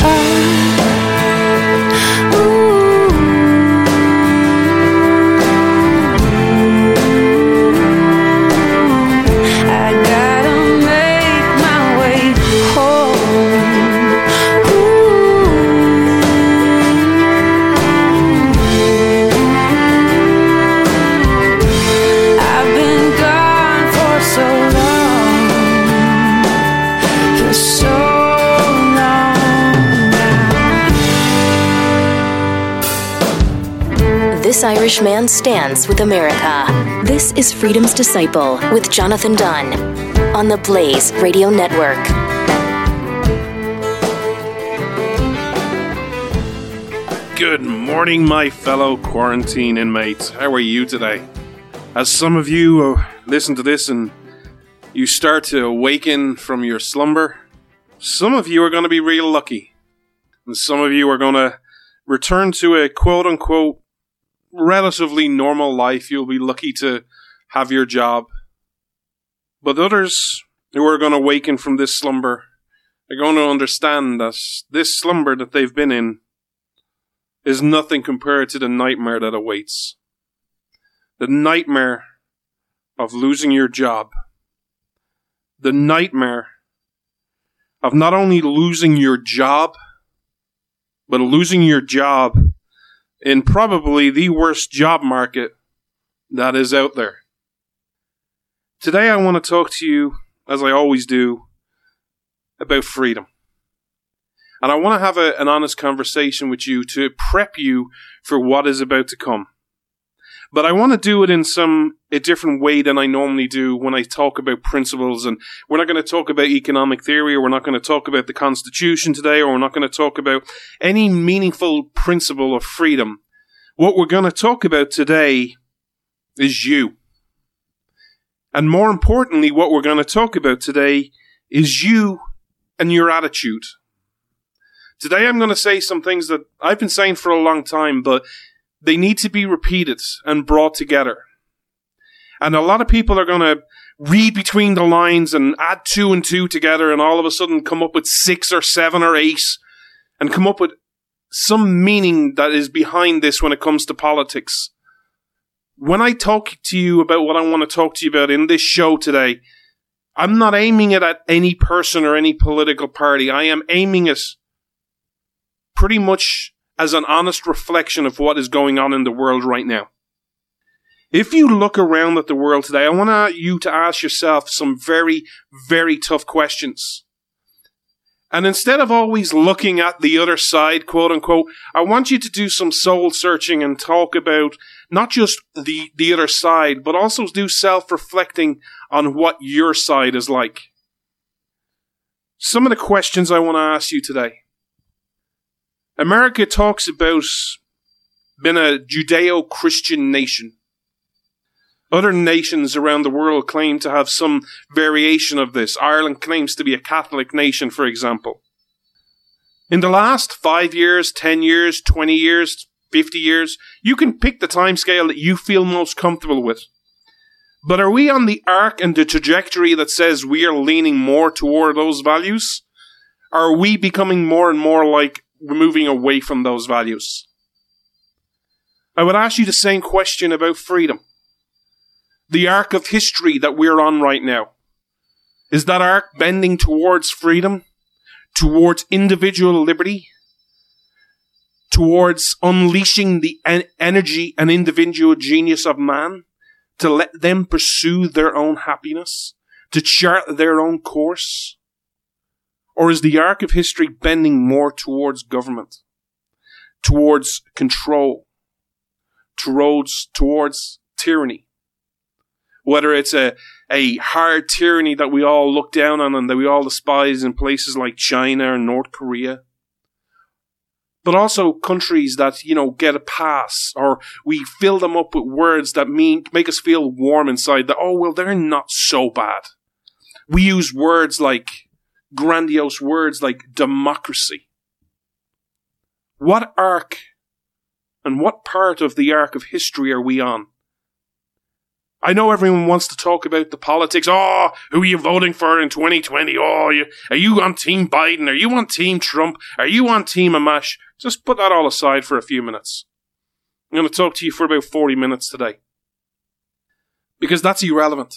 I This Irish man stands with America. This is Freedom's Disciple with Jonathan Dunn on the Blaze Radio Network. Good morning, my fellow quarantine inmates. How are you today? As some of you uh, listen to this and you start to awaken from your slumber, some of you are going to be real lucky. And some of you are going to return to a quote unquote relatively normal life. You'll be lucky to have your job. But others who are going to awaken from this slumber are going to understand that this slumber that they've been in is nothing compared to the nightmare that awaits. The nightmare of losing your job. The nightmare of not only losing your job, but losing your job in probably the worst job market that is out there. Today I want to talk to you, as I always do, about freedom. And I want to have a, an honest conversation with you to prep you for what is about to come. But I want to do it in some a different way than I normally do when I talk about principles. And we're not going to talk about economic theory, or we're not going to talk about the Constitution today, or we're not going to talk about any meaningful principle of freedom. What we're going to talk about today is you. And more importantly, what we're going to talk about today is you and your attitude. Today I'm going to say some things that I've been saying for a long time, but they need to be repeated and brought together. And a lot of people are going to read between the lines and add two and two together and all of a sudden come up with six or seven or eight and come up with some meaning that is behind this when it comes to politics. When I talk to you about what I want to talk to you about in this show today, I'm not aiming it at any person or any political party. I am aiming it pretty much as an honest reflection of what is going on in the world right now. If you look around at the world today, I want you to ask yourself some very, very tough questions. And instead of always looking at the other side, quote unquote, I want you to do some soul searching and talk about not just the, the other side, but also do self reflecting on what your side is like. Some of the questions I want to ask you today. America talks about being a Judeo Christian nation. Other nations around the world claim to have some variation of this. Ireland claims to be a Catholic nation, for example. In the last five years, ten years, twenty years, fifty years, you can pick the timescale that you feel most comfortable with. But are we on the arc and the trajectory that says we are leaning more toward those values? Are we becoming more and more like moving away from those values? I would ask you the same question about freedom the arc of history that we're on right now? Is that arc bending towards freedom? Towards individual liberty? Towards unleashing the en- energy and individual genius of man? To let them pursue their own happiness? To chart their own course? Or is the arc of history bending more towards government? Towards control? Towards, towards tyranny? whether it's a, a hard tyranny that we all look down on and that we all despise in places like China and North Korea. But also countries that, you know, get a pass or we fill them up with words that mean, make us feel warm inside that, oh, well, they're not so bad. We use words like grandiose words like democracy. What arc and what part of the arc of history are we on? I know everyone wants to talk about the politics. Oh, who are you voting for in 2020? Oh, you, are you on Team Biden? Are you on Team Trump? Are you on Team Amash? Just put that all aside for a few minutes. I'm going to talk to you for about 40 minutes today. Because that's irrelevant.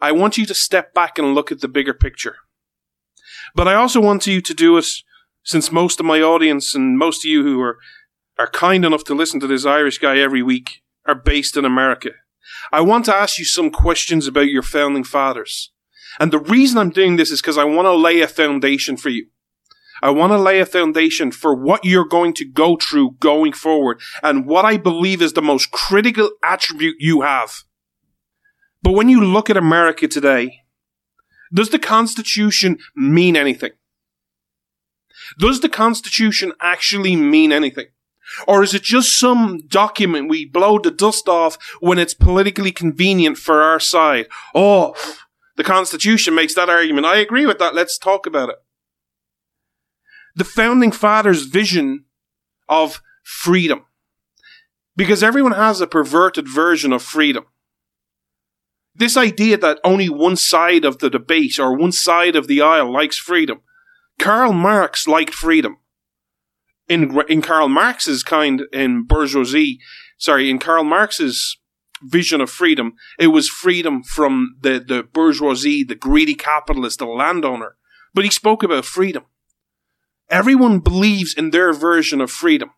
I want you to step back and look at the bigger picture. But I also want you to do it since most of my audience and most of you who are, are kind enough to listen to this Irish guy every week are based in America. I want to ask you some questions about your founding fathers. And the reason I'm doing this is because I want to lay a foundation for you. I want to lay a foundation for what you're going to go through going forward and what I believe is the most critical attribute you have. But when you look at America today, does the Constitution mean anything? Does the Constitution actually mean anything? Or is it just some document we blow the dust off when it's politically convenient for our side? Oh, the Constitution makes that argument. I agree with that. Let's talk about it. The founding fathers' vision of freedom. Because everyone has a perverted version of freedom. This idea that only one side of the debate or one side of the aisle likes freedom. Karl Marx liked freedom in in Karl Marx's kind in bourgeoisie, sorry, in Karl Marx's vision of freedom, it was freedom from the, the bourgeoisie, the greedy capitalist, the landowner. But he spoke about freedom. Everyone believes in their version of freedom.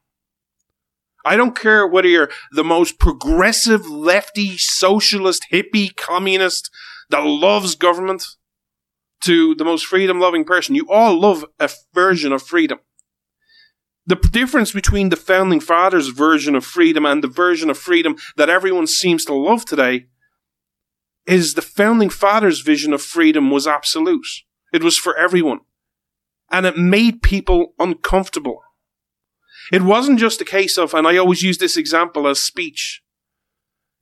I don't care whether you're the most progressive, lefty, socialist, hippie, communist that loves government to the most freedom loving person. You all love a version of freedom the difference between the founding fathers' version of freedom and the version of freedom that everyone seems to love today is the founding fathers' vision of freedom was absolute. It was for everyone. And it made people uncomfortable. It wasn't just a case of, and I always use this example as speech.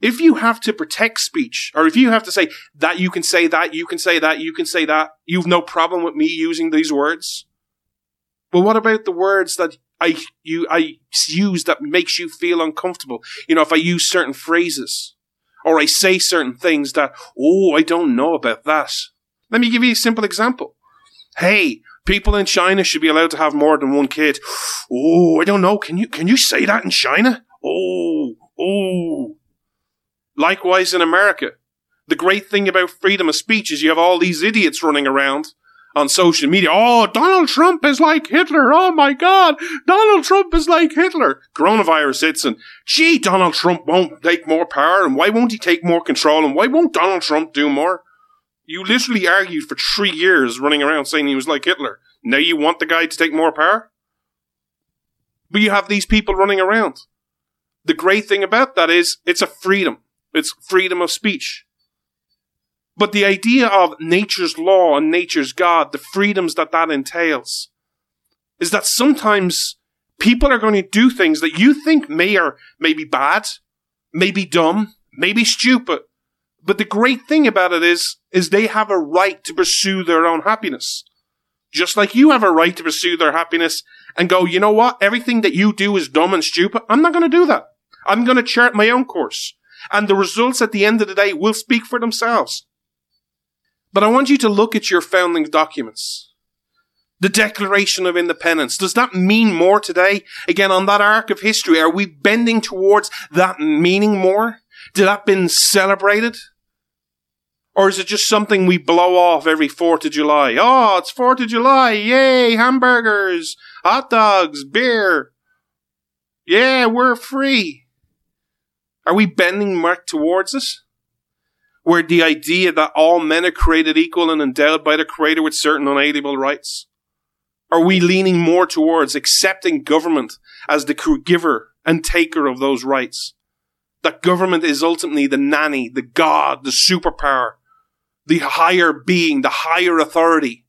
If you have to protect speech, or if you have to say that you can say that, you can say that, you can say that, you've no problem with me using these words. Well, what about the words that I you I use that makes you feel uncomfortable. You know, if I use certain phrases or I say certain things that, oh, I don't know about that. Let me give you a simple example. Hey, people in China should be allowed to have more than one kid. Oh, I don't know. Can you can you say that in China? Oh, oh. Likewise in America. The great thing about freedom of speech is you have all these idiots running around on social media. Oh, Donald Trump is like Hitler. Oh my God. Donald Trump is like Hitler. Coronavirus hits and gee, Donald Trump won't take more power and why won't he take more control and why won't Donald Trump do more? You literally argued for three years running around saying he was like Hitler. Now you want the guy to take more power? But you have these people running around. The great thing about that is it's a freedom. It's freedom of speech. But the idea of nature's law and nature's God, the freedoms that that entails, is that sometimes people are going to do things that you think may or may be bad, may be dumb, may be stupid. But the great thing about it is, is they have a right to pursue their own happiness. Just like you have a right to pursue their happiness and go, you know what? Everything that you do is dumb and stupid. I'm not going to do that. I'm going to chart my own course. And the results at the end of the day will speak for themselves. But I want you to look at your founding documents. The Declaration of Independence. Does that mean more today? Again, on that arc of history, are we bending towards that meaning more? Did that been celebrated? Or is it just something we blow off every 4th of July? Oh, it's 4th of July. Yay, hamburgers, hot dogs, beer. Yeah, we're free. Are we bending mark towards us? where the idea that all men are created equal and endowed by the Creator with certain unalienable rights? Are we leaning more towards accepting government as the giver and taker of those rights? That government is ultimately the nanny, the God, the superpower, the higher being, the higher authority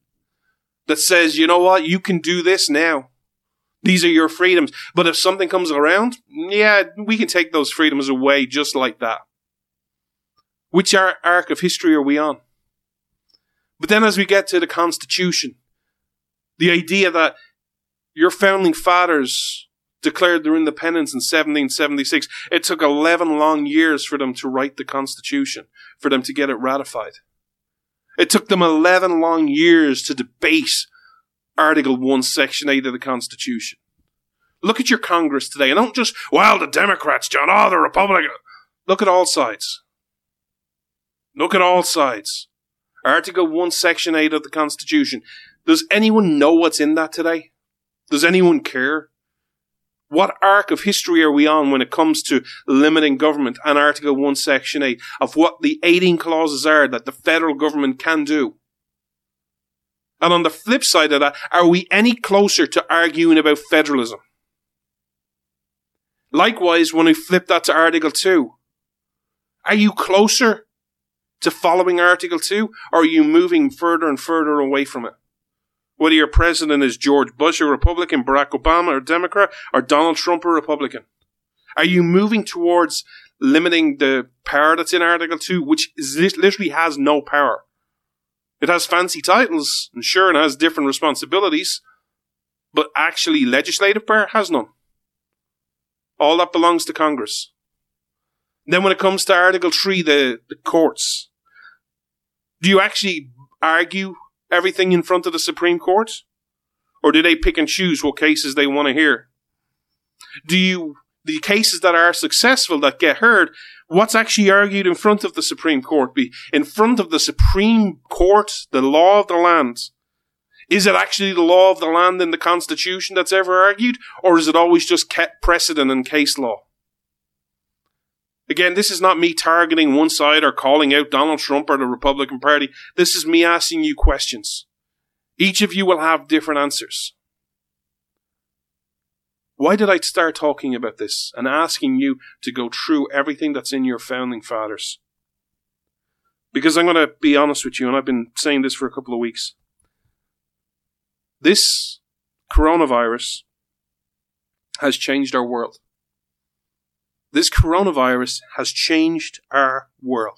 that says, you know what, you can do this now. These are your freedoms. But if something comes around, yeah, we can take those freedoms away just like that. Which arc of history are we on? But then as we get to the Constitution, the idea that your founding fathers declared their independence in 1776. It took 11 long years for them to write the Constitution, for them to get it ratified. It took them 11 long years to debate Article 1, Section 8 of the Constitution. Look at your Congress today, and don't just, well, the Democrats, John, oh, the Republicans. Look at all sides. Look at all sides. Article 1, Section 8 of the Constitution. Does anyone know what's in that today? Does anyone care? What arc of history are we on when it comes to limiting government and Article 1, Section 8 of what the 18 clauses are that the federal government can do? And on the flip side of that, are we any closer to arguing about federalism? Likewise, when we flip that to Article 2, are you closer to following Article 2, or are you moving further and further away from it? Whether your president is George Bush, a Republican, Barack Obama, a Democrat, or Donald Trump, a Republican. Are you moving towards limiting the power that's in Article 2, which literally has no power? It has fancy titles, and sure, it has different responsibilities, but actually legislative power has none. All that belongs to Congress. Then when it comes to Article 3, the, the courts, do you actually argue everything in front of the Supreme Court? Or do they pick and choose what cases they want to hear? Do you, the cases that are successful, that get heard, what's actually argued in front of the Supreme Court be? In front of the Supreme Court, the law of the land. Is it actually the law of the land in the Constitution that's ever argued? Or is it always just kept precedent and case law? Again, this is not me targeting one side or calling out Donald Trump or the Republican Party. This is me asking you questions. Each of you will have different answers. Why did I start talking about this and asking you to go through everything that's in your founding fathers? Because I'm going to be honest with you, and I've been saying this for a couple of weeks. This coronavirus has changed our world. This coronavirus has changed our world.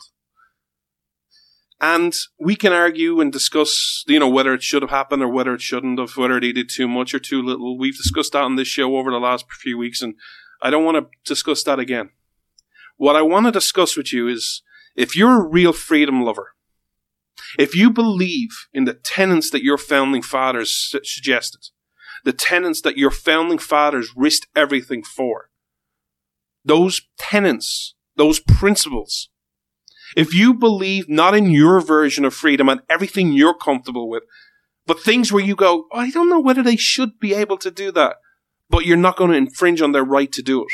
And we can argue and discuss, you know, whether it should have happened or whether it shouldn't have, whether they did too much or too little. We've discussed that on this show over the last few weeks, and I don't want to discuss that again. What I want to discuss with you is if you're a real freedom lover, if you believe in the tenets that your founding fathers suggested, the tenets that your founding fathers risked everything for, those tenets, those principles, if you believe not in your version of freedom and everything you're comfortable with, but things where you go, oh, I don't know whether they should be able to do that, but you're not going to infringe on their right to do it.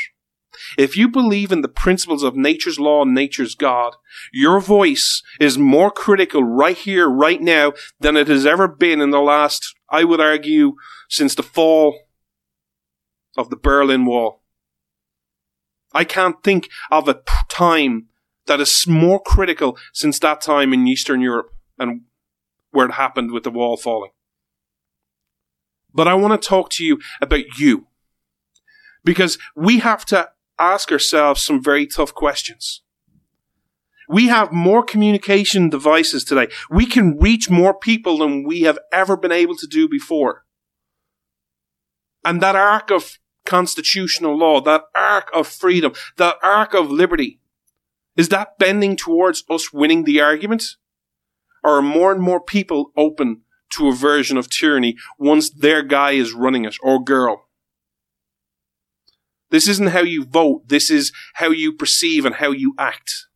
If you believe in the principles of nature's law and nature's God, your voice is more critical right here, right now, than it has ever been in the last, I would argue, since the fall of the Berlin Wall. I can't think of a time that is more critical since that time in Eastern Europe and where it happened with the wall falling. But I want to talk to you about you. Because we have to ask ourselves some very tough questions. We have more communication devices today. We can reach more people than we have ever been able to do before. And that arc of constitutional law, that arc of freedom, that arc of liberty, is that bending towards us winning the argument? Or are more and more people open to a version of tyranny once their guy is running it or girl? This isn't how you vote. This is how you perceive and how you act.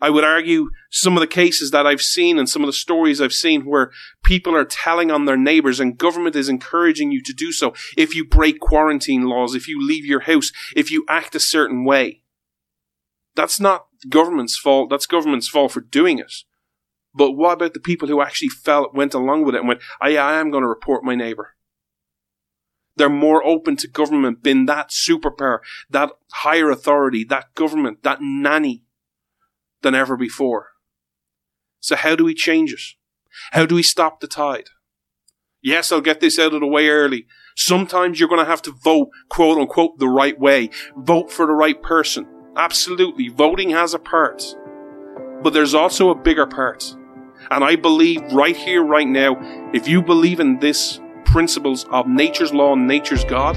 I would argue some of the cases that I've seen and some of the stories I've seen where people are telling on their neighbors and government is encouraging you to do so. If you break quarantine laws, if you leave your house, if you act a certain way. That's not government's fault. That's government's fault for doing it. But what about the people who actually felt, went along with it and went, I, I am going to report my neighbor. They're more open to government being that superpower, that higher authority, that government, that nanny than ever before. So how do we change it? How do we stop the tide? Yes, I'll get this out of the way early. Sometimes you're going to have to vote, quote unquote, the right way. Vote for the right person. Absolutely. Voting has a part. But there's also a bigger part. And I believe right here, right now, if you believe in this principles of nature's law and nature's God,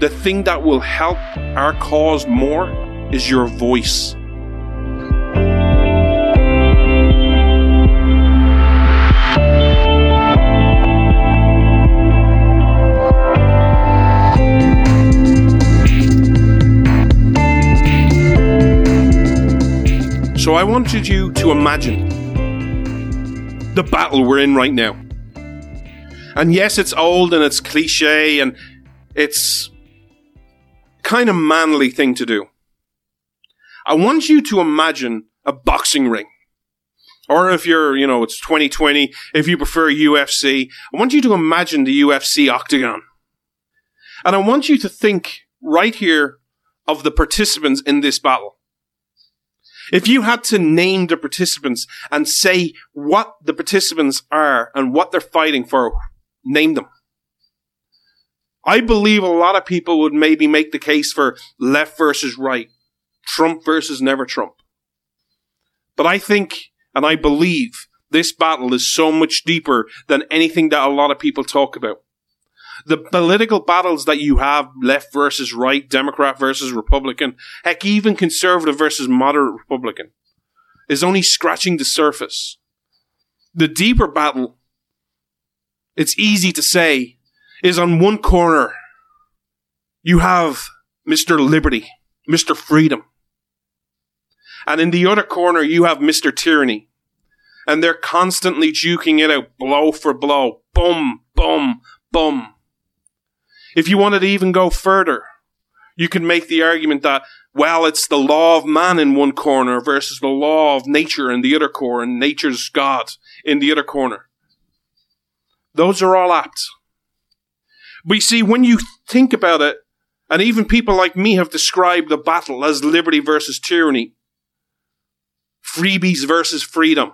the thing that will help our cause more is your voice. So I wanted you to imagine the battle we're in right now. And yes, it's old and it's cliche and it's kind of manly thing to do. I want you to imagine a boxing ring. Or if you're, you know, it's 2020, if you prefer UFC, I want you to imagine the UFC octagon. And I want you to think right here of the participants in this battle. If you had to name the participants and say what the participants are and what they're fighting for, name them. I believe a lot of people would maybe make the case for left versus right, Trump versus never Trump. But I think and I believe this battle is so much deeper than anything that a lot of people talk about the political battles that you have left versus right, Democrat versus Republican, heck, even conservative versus moderate Republican, is only scratching the surface. The deeper battle, it's easy to say, is on one corner. You have Mr. Liberty, Mr. Freedom. And in the other corner, you have Mr. Tyranny. And they're constantly duking it out, blow for blow, boom, boom, bum. If you wanted to even go further, you could make the argument that, well, it's the law of man in one corner versus the law of nature in the other corner, and nature's God in the other corner. Those are all apt. But you see, when you think about it, and even people like me have described the battle as liberty versus tyranny, freebies versus freedom.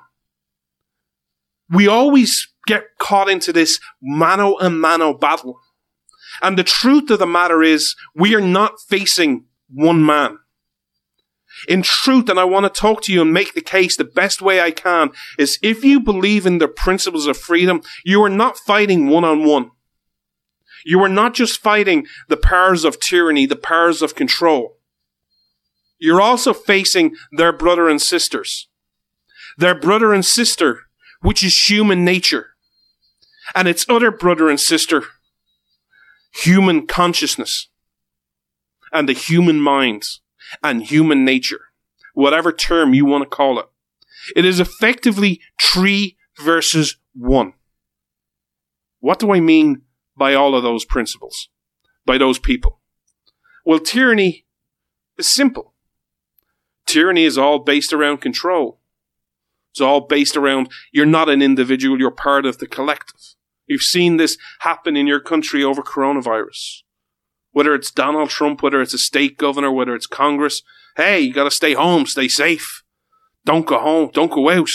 We always get caught into this mano a mano battle. And the truth of the matter is, we are not facing one man. In truth, and I want to talk to you and make the case the best way I can, is if you believe in the principles of freedom, you are not fighting one on one. You are not just fighting the powers of tyranny, the powers of control. You're also facing their brother and sisters. Their brother and sister, which is human nature. And its other brother and sister, human consciousness and the human mind and human nature, whatever term you want to call it. It is effectively three versus one. What do I mean by all of those principles? By those people? Well, tyranny is simple. Tyranny is all based around control. It's all based around you're not an individual, you're part of the collective. You've seen this happen in your country over coronavirus. Whether it's Donald Trump, whether it's a state governor, whether it's Congress, hey, you gotta stay home, stay safe. Don't go home, don't go out.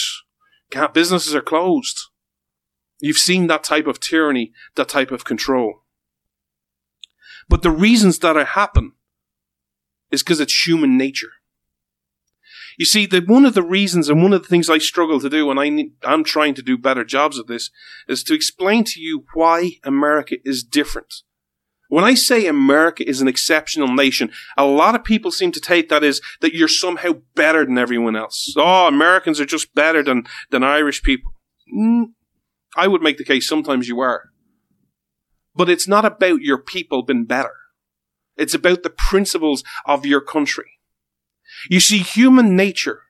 Can't, businesses are closed. You've seen that type of tyranny, that type of control. But the reasons that it happen is because it's human nature. You see, that one of the reasons and one of the things I struggle to do, and I, I'm trying to do better jobs of this, is to explain to you why America is different. When I say America is an exceptional nation, a lot of people seem to take that as that you're somehow better than everyone else. Oh, Americans are just better than, than Irish people. Mm, I would make the case sometimes you are. But it's not about your people being better. It's about the principles of your country. You see, human nature,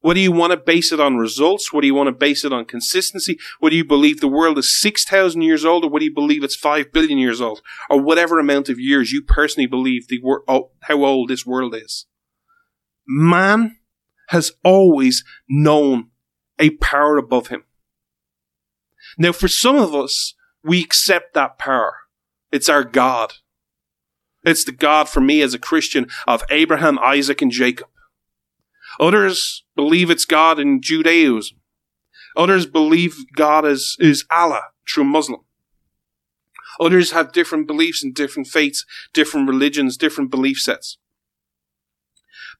whether you want to base it on results, whether you want to base it on consistency, whether you believe the world is 6,000 years old, or whether you believe it's 5 billion years old, or whatever amount of years you personally believe the wor- oh, how old this world is. Man has always known a power above him. Now, for some of us, we accept that power. It's our God. It's the God for me as a Christian of Abraham, Isaac, and Jacob. Others believe it's God in Judaism. Others believe God is, is Allah true Muslim. Others have different beliefs and different faiths, different religions, different belief sets.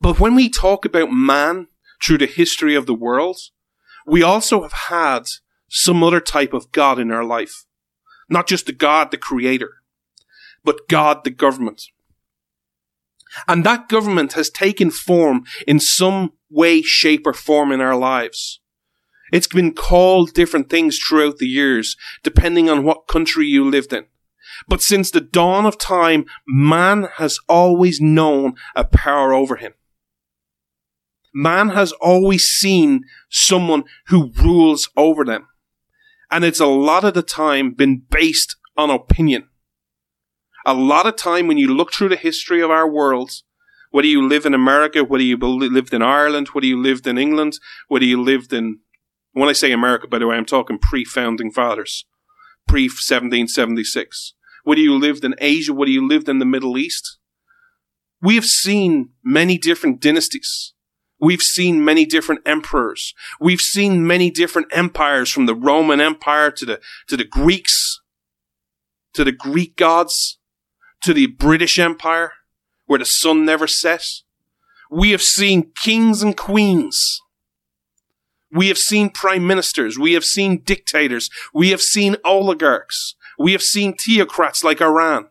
But when we talk about man through the history of the world, we also have had some other type of God in our life. Not just the God, the creator but God the government. And that government has taken form in some way, shape, or form in our lives. It's been called different things throughout the years, depending on what country you lived in. But since the dawn of time, man has always known a power over him. Man has always seen someone who rules over them. And it's a lot of the time been based on opinion. A lot of time when you look through the history of our worlds, whether you live in America, whether you lived in Ireland, whether you lived in England, whether you lived in, when I say America, by the way, I'm talking pre-founding fathers, pre-1776. Whether you lived in Asia, whether you lived in the Middle East, we have seen many different dynasties. We've seen many different emperors. We've seen many different empires from the Roman Empire to the, to the Greeks, to the Greek gods, to the British Empire, where the sun never sets. We have seen kings and queens. We have seen prime ministers. We have seen dictators. We have seen oligarchs. We have seen theocrats like Iran.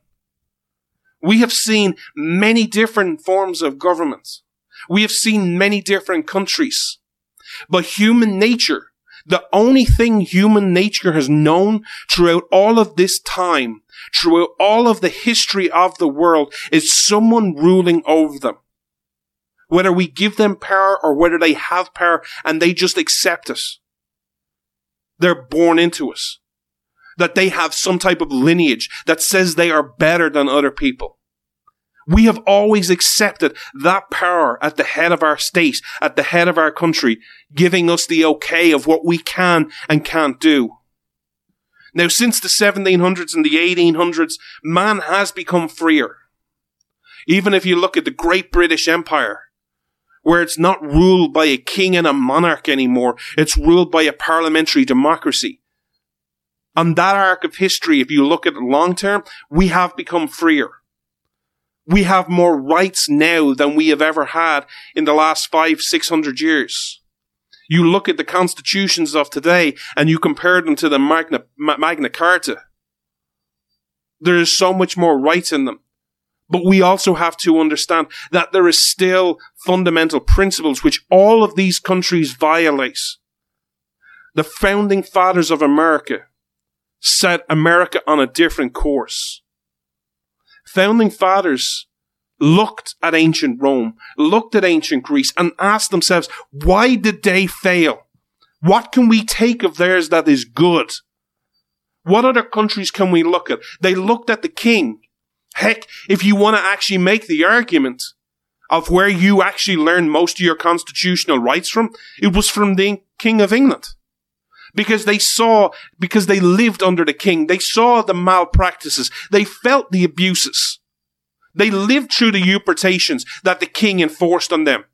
We have seen many different forms of government. We have seen many different countries. But human nature, the only thing human nature has known throughout all of this time, throughout all of the history of the world, is someone ruling over them. Whether we give them power or whether they have power and they just accept us. They're born into us. That they have some type of lineage that says they are better than other people. We have always accepted that power at the head of our state, at the head of our country, giving us the okay of what we can and can't do. Now, since the 1700s and the 1800s, man has become freer. Even if you look at the Great British Empire, where it's not ruled by a king and a monarch anymore, it's ruled by a parliamentary democracy. On that arc of history, if you look at it long term, we have become freer we have more rights now than we have ever had in the last five, six hundred years. You look at the constitutions of today and you compare them to the Magna, Magna Carta. There is so much more rights in them. But we also have to understand that there is still fundamental principles which all of these countries violate. The founding fathers of America set America on a different course founding fathers looked at ancient Rome, looked at ancient Greece, and asked themselves, why did they fail? What can we take of theirs that is good? What other countries can we look at? They looked at the king. Heck, if you want to actually make the argument of where you actually learned most of your constitutional rights from, it was from the King of England because they saw, because they lived under the king, they saw the malpractices, they felt the abuses. They lived through the usurpations that the king enforced on them.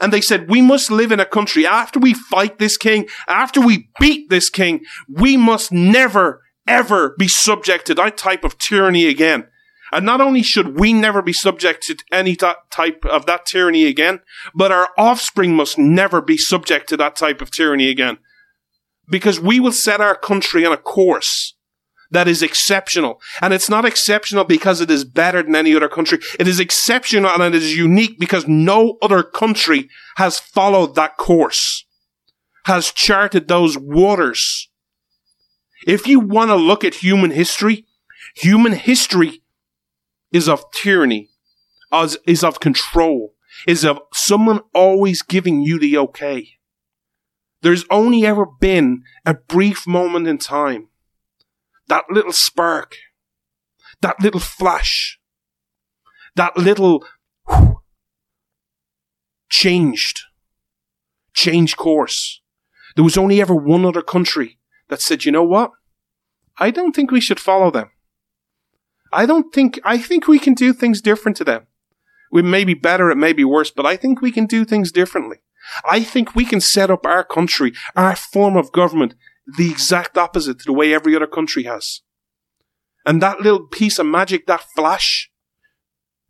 And they said, we must live in a country after we fight this king, after we beat this king, we must never, ever be subject to that type of tyranny again. And not only should we never be subject to any type of that tyranny again, but our offspring must never be subject to that type of tyranny again because we will set our country on a course that is exceptional. And it's not exceptional because it is better than any other country. It is exceptional and it is unique because no other country has followed that course, has charted those waters. If you want to look at human history, human history is of tyranny, is of control, is of someone always giving you the okay. There's only ever been a brief moment in time. That little spark. That little flash. That little changed. Changed course. There was only ever one other country that said, you know what? I don't think we should follow them. I don't think, I think we can do things different to them. We may be better, it may be worse, but I think we can do things differently. I think we can set up our country, our form of government, the exact opposite to the way every other country has. And that little piece of magic, that flash,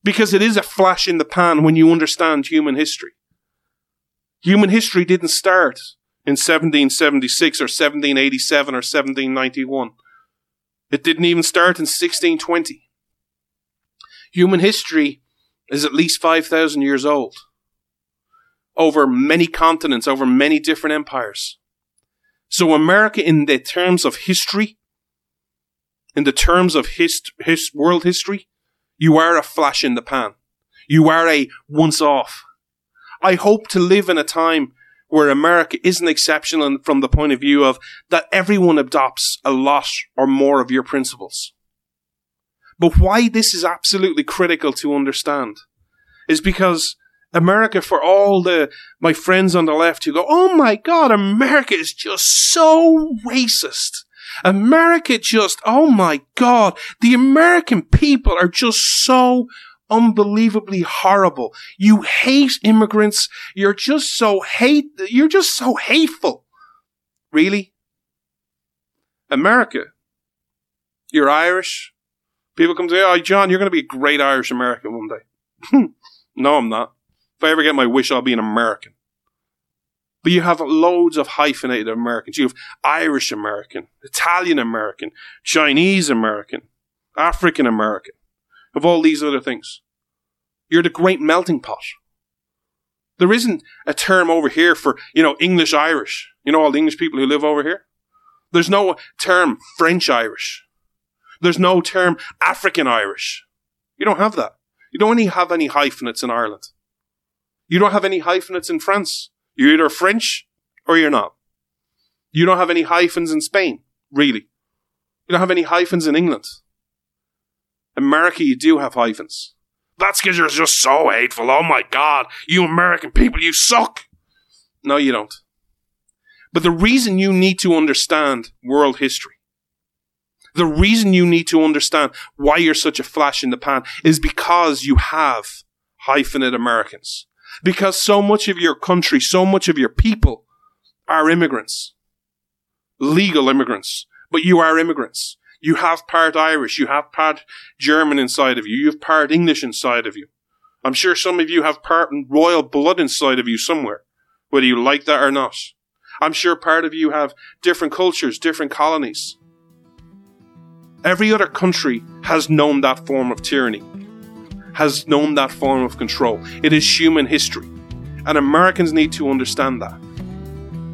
because it is a flash in the pan when you understand human history. Human history didn't start in 1776 or 1787 or 1791. It didn't even start in 1620. Human history is at least 5,000 years old. Over many continents, over many different empires. So America, in the terms of history, in the terms of hist- his world history, you are a flash in the pan. You are a once off. I hope to live in a time where America isn't exceptional from the point of view of that everyone adopts a lot or more of your principles. But why this is absolutely critical to understand is because America, for all the my friends on the left who go, "Oh my God, America is just so racist." America just, oh my God, the American people are just so unbelievably horrible. You hate immigrants. You're just so hate, you're just so hateful. Really? America. You're Irish. People come to say, oh, John, you're going to be a great Irish American one day. no, I'm not. If I ever get my wish, I'll be an American. But you have loads of hyphenated Americans. You have Irish American, Italian American, Chinese American, African American, of all these other things. You're the great melting pot. There isn't a term over here for, you know, English Irish. You know, all the English people who live over here. There's no term French Irish. There's no term African Irish. You don't have that. You don't any have any hyphenates in Ireland. You don't have any hyphenates in France. You're either French or you're not. You don't have any hyphens in Spain, really. You don't have any hyphens in England. America, you do have hyphens. That's because you're just so hateful. Oh my God, you American people, you suck. No, you don't. But the reason you need to understand world history, the reason you need to understand why you're such a flash in the pan is because you have hyphenate Americans. Because so much of your country, so much of your people are immigrants. Legal immigrants. But you are immigrants. You have part Irish, you have part German inside of you, you have part English inside of you. I'm sure some of you have part royal blood inside of you somewhere, whether you like that or not. I'm sure part of you have different cultures, different colonies. Every other country has known that form of tyranny, has known that form of control. It is human history. And Americans need to understand that.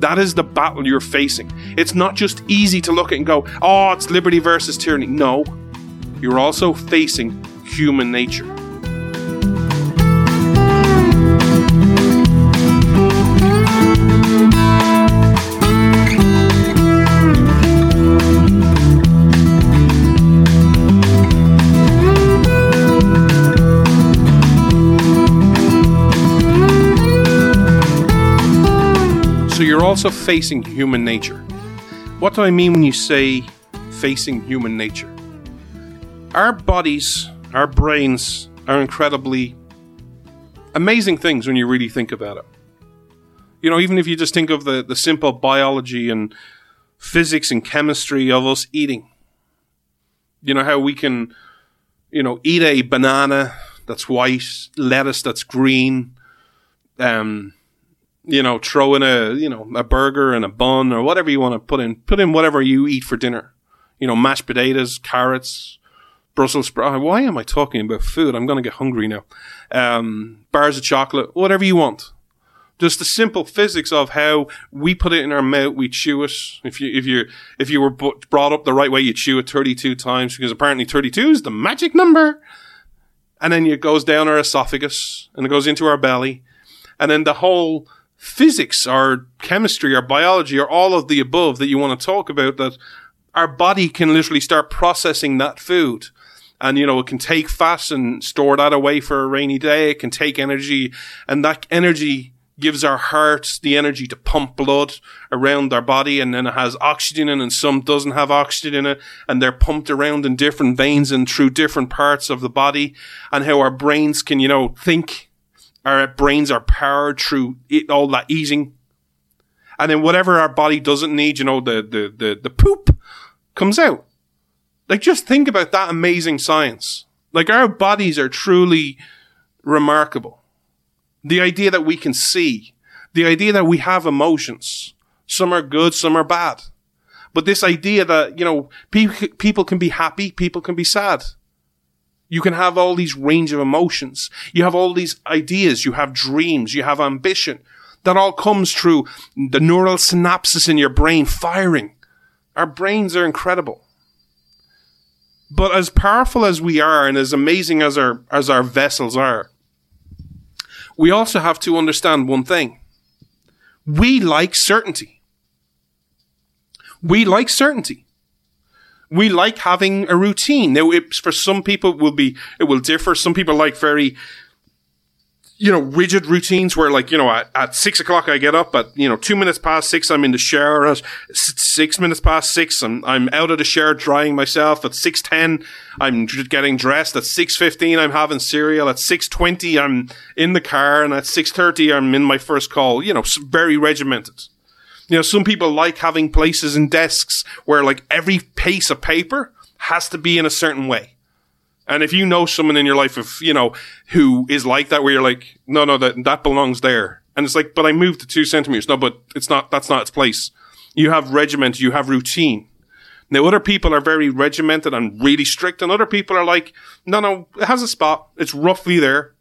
That is the battle you're facing. It's not just easy to look at and go, oh, it's liberty versus tyranny. No, you're also facing human nature. Also facing human nature. What do I mean when you say facing human nature? Our bodies, our brains are incredibly amazing things when you really think about it. You know, even if you just think of the, the simple biology and physics and chemistry of us eating. You know, how we can, you know, eat a banana that's white, lettuce that's green, um, you know, throw in a, you know, a burger and a bun or whatever you want to put in, put in whatever you eat for dinner. You know, mashed potatoes, carrots, Brussels sprouts. Why am I talking about food? I'm going to get hungry now. Um, bars of chocolate, whatever you want. Just the simple physics of how we put it in our mouth, we chew it. If you, if you, if you were brought up the right way, you chew it 32 times because apparently 32 is the magic number. And then it goes down our esophagus and it goes into our belly. And then the whole physics or chemistry or biology or all of the above that you want to talk about that our body can literally start processing that food. And, you know, it can take fat and store that away for a rainy day. It can take energy and that energy gives our hearts the energy to pump blood around our body and then it has oxygen in it and some doesn't have oxygen in it and they're pumped around in different veins and through different parts of the body and how our brains can, you know, think our brains are powered through it, all that eating. And then whatever our body doesn't need, you know, the, the, the, the poop comes out. Like just think about that amazing science. Like our bodies are truly remarkable. The idea that we can see, the idea that we have emotions. Some are good, some are bad. But this idea that, you know, pe- people can be happy, people can be sad. You can have all these range of emotions. You have all these ideas. You have dreams. You have ambition. That all comes through the neural synapses in your brain firing. Our brains are incredible. But as powerful as we are and as amazing as our, as our vessels are, we also have to understand one thing. We like certainty. We like certainty. We like having a routine. Now, for some people, it will be it will differ. Some people like very, you know, rigid routines where, like, you know, at, at six o'clock I get up. At you know, two minutes past six I'm in the shower. At six minutes past six I'm I'm out of the shower drying myself. At six ten I'm getting dressed. At six fifteen I'm having cereal. At six twenty I'm in the car, and at six thirty I'm in my first call. You know, very regimented. You know, some people like having places and desks where like every piece of paper has to be in a certain way. And if you know someone in your life of, you know, who is like that, where you're like, no, no, that, that belongs there. And it's like, but I moved to two centimeters. No, but it's not, that's not its place. You have regiment, you have routine. Now, other people are very regimented and really strict, and other people are like, no, no, it has a spot. It's roughly there.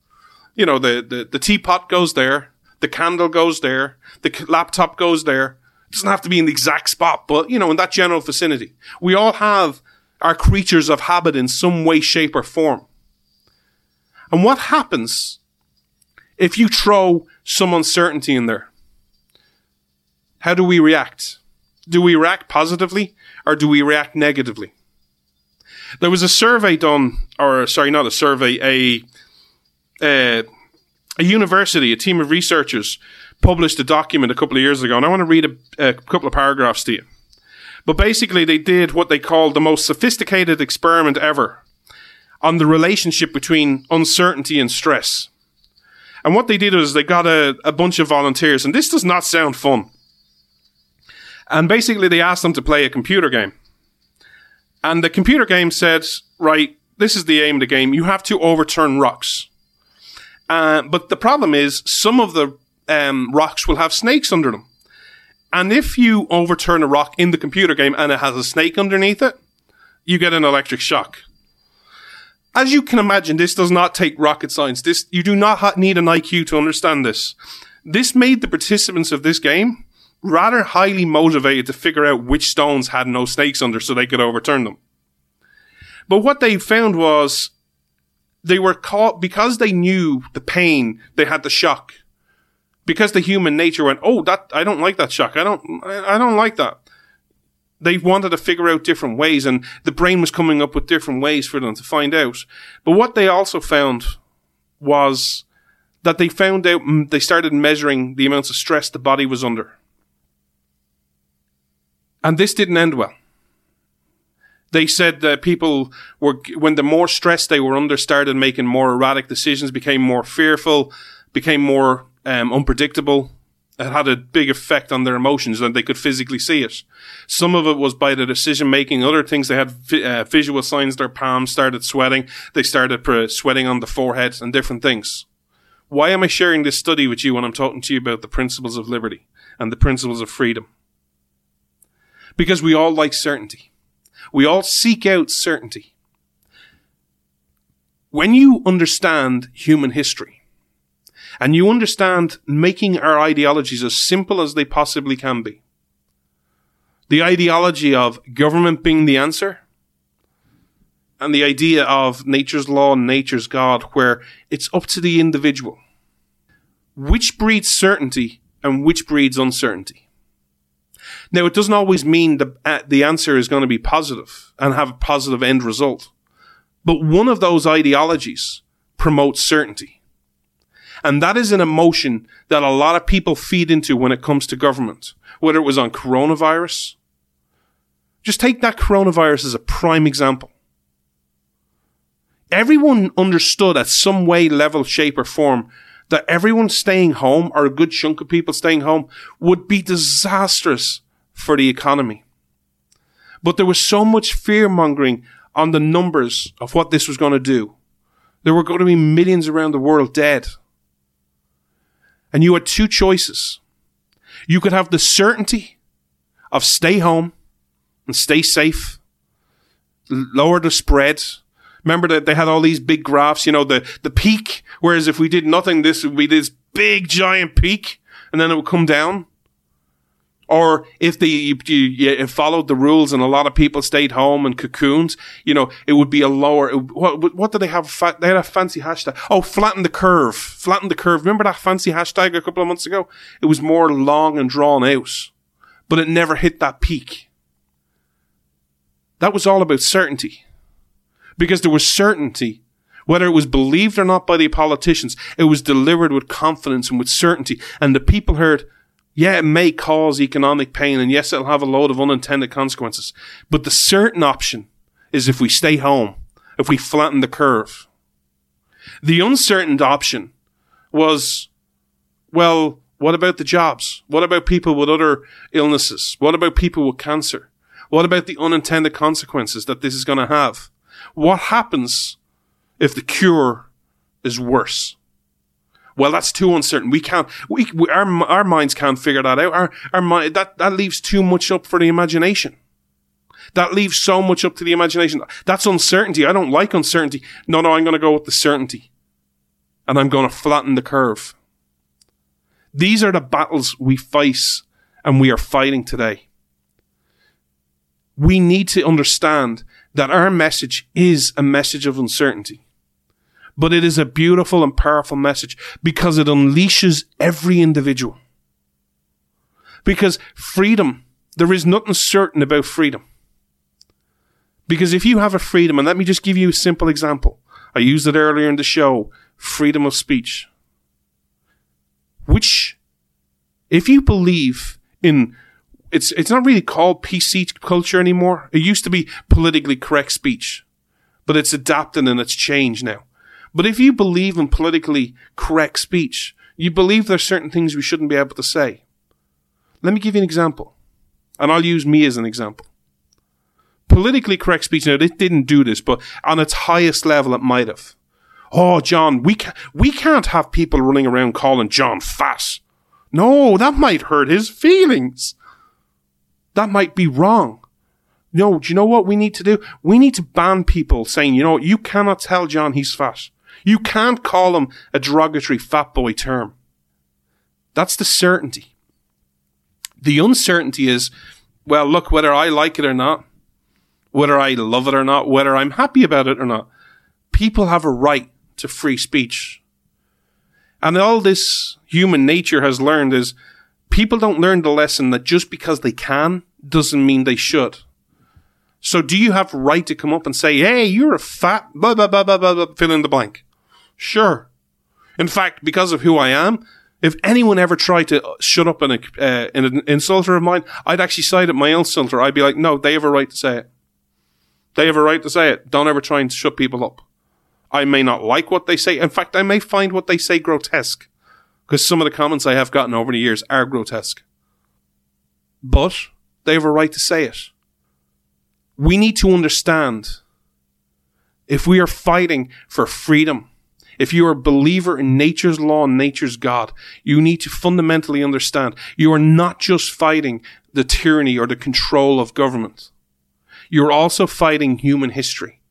You know, the, the, the teapot goes there. The candle goes there. The laptop goes there. It doesn't have to be in the exact spot, but you know, in that general vicinity. We all have our creatures of habit in some way, shape, or form. And what happens if you throw some uncertainty in there? How do we react? Do we react positively or do we react negatively? There was a survey done, or sorry, not a survey, a, a, a university, a team of researchers published a document a couple of years ago, and I want to read a, a couple of paragraphs to you. But basically, they did what they called the most sophisticated experiment ever on the relationship between uncertainty and stress. And what they did was they got a, a bunch of volunteers, and this does not sound fun. And basically, they asked them to play a computer game. And the computer game said, right, this is the aim of the game. You have to overturn rocks. Uh, but the problem is, some of the um, rocks will have snakes under them. And if you overturn a rock in the computer game and it has a snake underneath it, you get an electric shock. As you can imagine, this does not take rocket science. This, you do not ha- need an IQ to understand this. This made the participants of this game rather highly motivated to figure out which stones had no snakes under so they could overturn them. But what they found was they were caught because they knew the pain, they had the shock because the human nature went, oh, that I don't like that shock. I don't, I don't like that. They wanted to figure out different ways, and the brain was coming up with different ways for them to find out. But what they also found was that they found out mm, they started measuring the amounts of stress the body was under, and this didn't end well. They said that people were, when the more stress they were under, started making more erratic decisions, became more fearful, became more um, unpredictable. It had a big effect on their emotions and they could physically see it. Some of it was by the decision making. Other things, they had uh, visual signs. Their palms started sweating. They started sweating on the forehead and different things. Why am I sharing this study with you when I'm talking to you about the principles of liberty and the principles of freedom? Because we all like certainty. We all seek out certainty. When you understand human history, and you understand making our ideologies as simple as they possibly can be. The ideology of government being the answer, and the idea of nature's law and nature's God, where it's up to the individual. Which breeds certainty and which breeds uncertainty? Now, it doesn't always mean the, uh, the answer is going to be positive and have a positive end result. But one of those ideologies promotes certainty. And that is an emotion that a lot of people feed into when it comes to government, whether it was on coronavirus. Just take that coronavirus as a prime example. Everyone understood at some way, level, shape, or form that everyone staying home, or a good chunk of people staying home, would be disastrous for the economy. But there was so much fear mongering on the numbers of what this was going to do. There were going to be millions around the world dead and you had two choices. You could have the certainty of stay home and stay safe, lower the spread, Remember that they had all these big graphs, you know, the, the peak, whereas if we did nothing, this would be this big giant peak, and then it would come down. Or if they you, you, followed the rules and a lot of people stayed home and cocoons, you know, it would be a lower. What, what did they have? Fa- they had a fancy hashtag. Oh, flatten the curve. Flatten the curve. Remember that fancy hashtag a couple of months ago? It was more long and drawn out, but it never hit that peak. That was all about certainty. Because there was certainty. Whether it was believed or not by the politicians, it was delivered with confidence and with certainty. And the people heard, yeah, it may cause economic pain, and yes, it'll have a load of unintended consequences. But the certain option is if we stay home, if we flatten the curve. The uncertain option was, well, what about the jobs? What about people with other illnesses? What about people with cancer? What about the unintended consequences that this is going to have? What happens if the cure is worse? Well, that's too uncertain. We can't, we, we our, our minds can't figure that out. Our, our mind, that, that leaves too much up for the imagination. That leaves so much up to the imagination. That's uncertainty. I don't like uncertainty. No, no, I'm going to go with the certainty. And I'm going to flatten the curve. These are the battles we face and we are fighting today. We need to understand that our message is a message of uncertainty but it is a beautiful and powerful message because it unleashes every individual. Because freedom, there is nothing certain about freedom. Because if you have a freedom, and let me just give you a simple example. I used it earlier in the show, freedom of speech. Which, if you believe in, it's, it's not really called PC culture anymore. It used to be politically correct speech, but it's adapted and it's changed now. But if you believe in politically correct speech, you believe there's certain things we shouldn't be able to say. Let me give you an example. And I'll use me as an example. Politically correct speech, now, it didn't do this, but on its highest level, it might have. Oh, John, we, ca- we can't have people running around calling John fat. No, that might hurt his feelings. That might be wrong. No, do you know what we need to do? We need to ban people saying, you know, you cannot tell John he's fat. You can't call him a derogatory fat boy term. That's the certainty. The uncertainty is, well, look, whether I like it or not, whether I love it or not, whether I'm happy about it or not, people have a right to free speech. And all this human nature has learned is people don't learn the lesson that just because they can doesn't mean they should. So do you have right to come up and say, hey, you're a fat, blah, blah, blah, blah, blah, blah, fill in the blank? Sure. In fact, because of who I am, if anyone ever tried to shut up an, uh, an insulter of mine, I'd actually side at my own insulter. I'd be like, no, they have a right to say it. They have a right to say it. Don't ever try and shut people up. I may not like what they say. In fact, I may find what they say grotesque. Because some of the comments I have gotten over the years are grotesque. But they have a right to say it. We need to understand if we are fighting for freedom, if you are a believer in nature's law and nature's God, you need to fundamentally understand you are not just fighting the tyranny or the control of government. You're also fighting human history.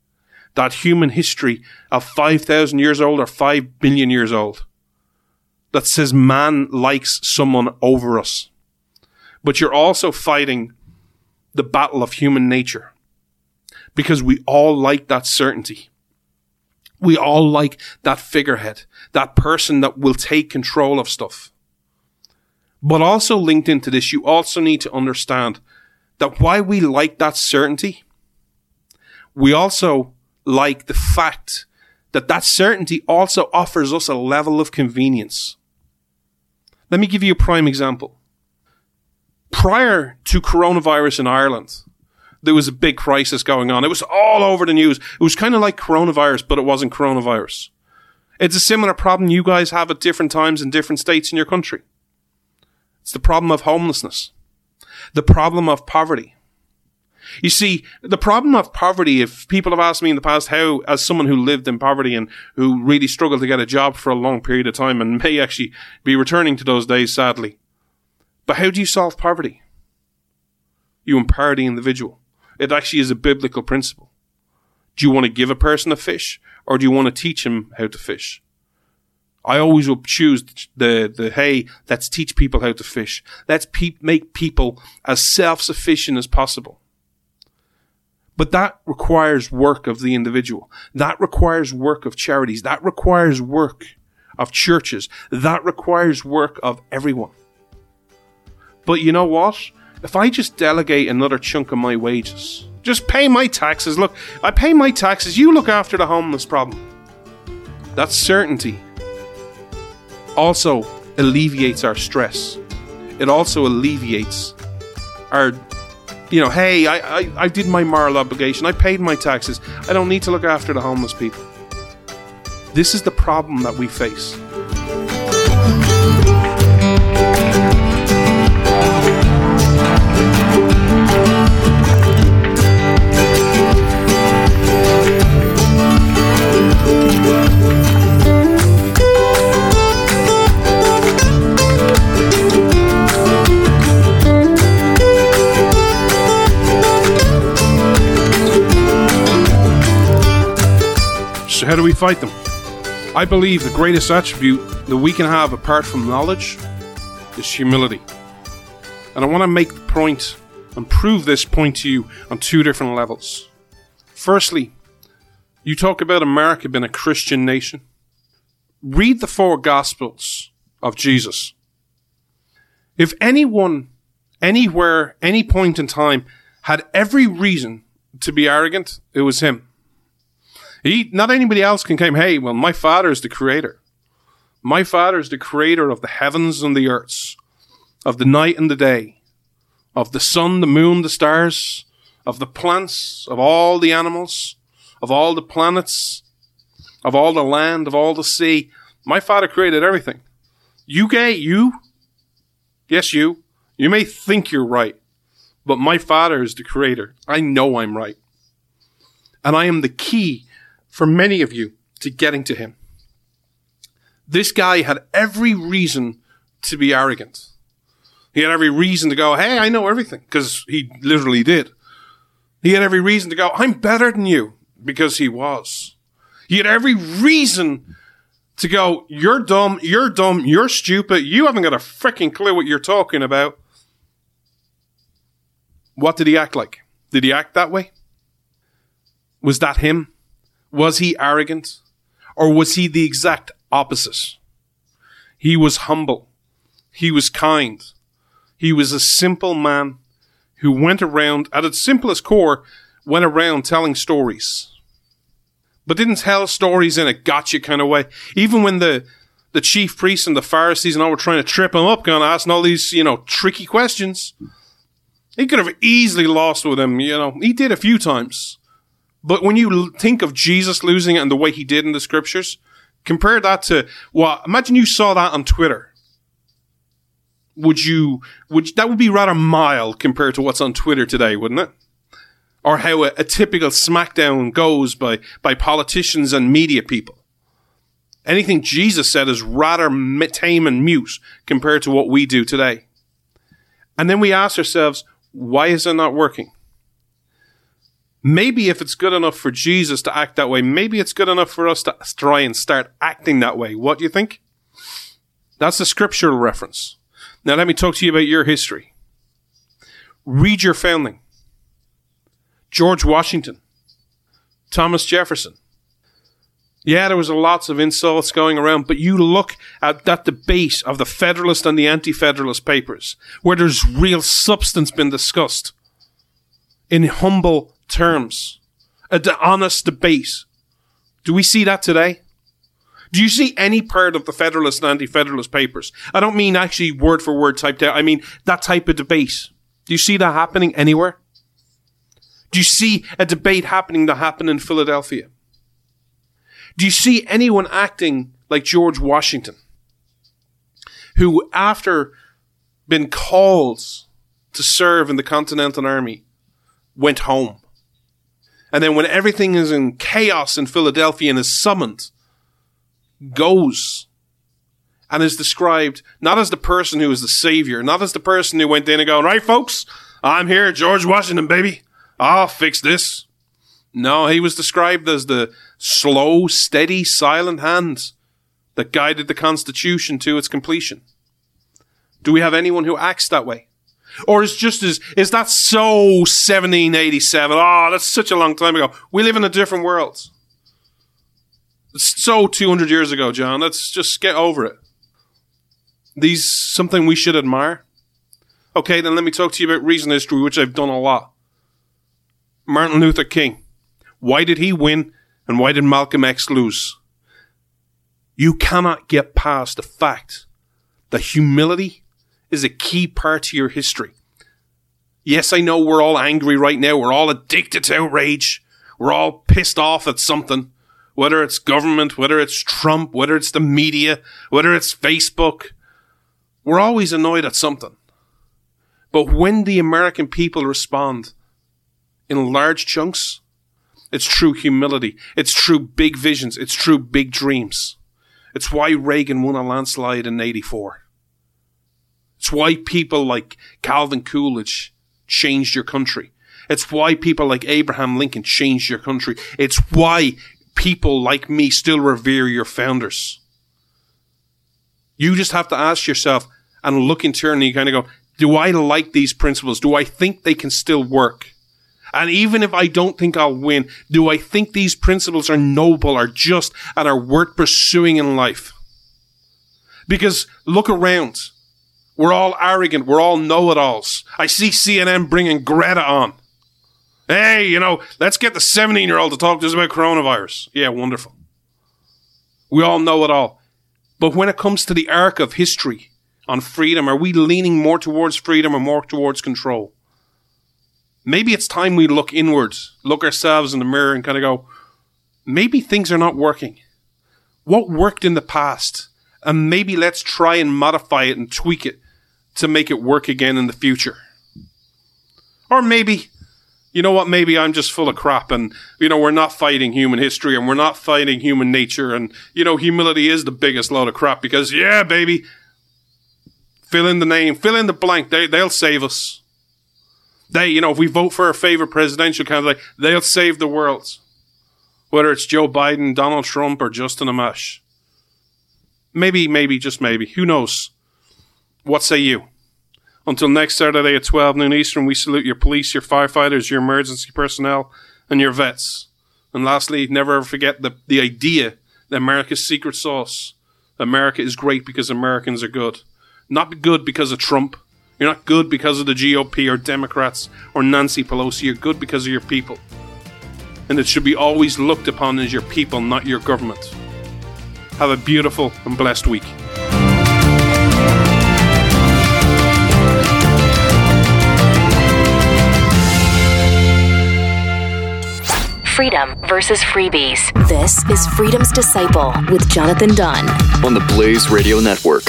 That human history of 5,000 years old or 5 billion years old. That says man likes someone over us. But you're also fighting the battle of human nature. Because we all like that certainty. We all like that figurehead, that person that will take control of stuff. But also linked into this, you also need to understand that why we like that certainty, we also like the fact that that certainty also offers us a level of convenience. Let me give you a prime example. Prior to coronavirus in Ireland, there was a big crisis going on. It was all over the news. It was kind of like coronavirus, but it wasn't coronavirus. It's a similar problem you guys have at different times in different states in your country. It's the problem of homelessness, the problem of poverty. You see, the problem of poverty, if people have asked me in the past how, as someone who lived in poverty and who really struggled to get a job for a long period of time and may actually be returning to those days, sadly. But how do you solve poverty? You empower the individual. It actually is a biblical principle. Do you want to give a person a fish or do you want to teach him how to fish? I always will choose the, the, hey, let's teach people how to fish. Let's pe- make people as self-sufficient as possible. But that requires work of the individual. That requires work of charities. That requires work of churches. That requires work of everyone. But you know what? If I just delegate another chunk of my wages, just pay my taxes. Look, I pay my taxes. You look after the homeless problem. That certainty also alleviates our stress. It also alleviates our you know, hey, I, I, I did my moral obligation. I paid my taxes. I don't need to look after the homeless people. This is the problem that we face. We fight them? I believe the greatest attribute that we can have apart from knowledge is humility. And I want to make the point and prove this point to you on two different levels. Firstly, you talk about America being a Christian nation. Read the four Gospels of Jesus. If anyone, anywhere, any point in time had every reason to be arrogant, it was him. He, not anybody else can claim, hey, well, my father is the creator. My father is the creator of the heavens and the earths, of the night and the day, of the sun, the moon, the stars, of the plants, of all the animals, of all the planets, of all the land, of all the sea. My father created everything. You gay, you, yes, you, you may think you're right, but my father is the creator. I know I'm right. And I am the key for many of you to getting to him. This guy had every reason to be arrogant. He had every reason to go, Hey, I know everything, because he literally did. He had every reason to go, I'm better than you, because he was. He had every reason to go, You're dumb, you're dumb, you're stupid, you haven't got a freaking clue what you're talking about. What did he act like? Did he act that way? Was that him? Was he arrogant? Or was he the exact opposite? He was humble. He was kind. He was a simple man who went around, at its simplest core, went around telling stories. But didn't tell stories in a gotcha kind of way. Even when the, the chief priests and the Pharisees and all were trying to trip him up, going asking all these, you know, tricky questions. He could have easily lost with him, you know. He did a few times. But when you think of Jesus losing it and the way he did in the scriptures, compare that to, well, imagine you saw that on Twitter. Would you, would, that would be rather mild compared to what's on Twitter today, wouldn't it? Or how a, a typical smackdown goes by, by politicians and media people. Anything Jesus said is rather tame and mute compared to what we do today. And then we ask ourselves, why is it not working? Maybe if it's good enough for Jesus to act that way, maybe it's good enough for us to try and start acting that way. What do you think? That's a scriptural reference. Now let me talk to you about your history. Read your founding. George Washington. Thomas Jefferson. Yeah, there was lots of insults going around, but you look at that debate of the Federalist and the Anti-Federalist papers, where there's real substance been discussed in humble terms, a de- honest debate. Do we see that today? Do you see any part of the Federalist and Anti-Federalist papers? I don't mean actually word for word typed out. I mean that type of debate. Do you see that happening anywhere? Do you see a debate happening that happened in Philadelphia? Do you see anyone acting like George Washington, who after been called to serve in the Continental Army, went home? And then when everything is in chaos in Philadelphia and is summoned, goes and is described not as the person who is the savior, not as the person who went in and going, right folks, I'm here, George Washington, baby. I'll fix this. No, he was described as the slow, steady, silent hand that guided the Constitution to its completion. Do we have anyone who acts that way? Or is just as, is that so 1787? Oh, ah, that's such a long time ago. We live in a different world. It's so 200 years ago, John. Let's just get over it. These, something we should admire. Okay, then let me talk to you about recent history, which I've done a lot. Martin Luther King. Why did he win and why did Malcolm X lose? You cannot get past the fact that humility is a key part to your history. Yes, I know we're all angry right now. We're all addicted to outrage. We're all pissed off at something. Whether it's government, whether it's Trump, whether it's the media, whether it's Facebook. We're always annoyed at something. But when the American people respond in large chunks, it's true humility. It's true big visions. It's true big dreams. It's why Reagan won a landslide in 84. It's why people like Calvin Coolidge changed your country. It's why people like Abraham Lincoln changed your country. It's why people like me still revere your founders. You just have to ask yourself and look internally, kind of go, do I like these principles? Do I think they can still work? And even if I don't think I'll win, do I think these principles are noble, are just, and are worth pursuing in life? Because look around. We're all arrogant. We're all know-it-alls. I see CNN bringing Greta on. Hey, you know, let's get the 17 year old to talk to us about coronavirus. Yeah, wonderful. We all know it all. But when it comes to the arc of history on freedom, are we leaning more towards freedom or more towards control? Maybe it's time we look inwards, look ourselves in the mirror and kind of go, maybe things are not working. What worked in the past? And maybe let's try and modify it and tweak it to make it work again in the future. Or maybe, you know what, maybe I'm just full of crap and, you know, we're not fighting human history and we're not fighting human nature and, you know, humility is the biggest load of crap because, yeah, baby, fill in the name, fill in the blank, they, they'll save us. They, you know, if we vote for our favorite presidential candidate, they'll save the world. Whether it's Joe Biden, Donald Trump, or Justin Amash. Maybe, maybe, just maybe. Who knows? What say you? Until next Saturday at 12 noon Eastern, we salute your police, your firefighters, your emergency personnel, and your vets. And lastly, never ever forget the, the idea that America's secret sauce. America is great because Americans are good. Not good because of Trump. You're not good because of the GOP or Democrats or Nancy Pelosi. You're good because of your people. And it should be always looked upon as your people, not your government. Have a beautiful and blessed week. Freedom versus freebies. This is Freedom's Disciple with Jonathan Dunn on the Blaze Radio Network.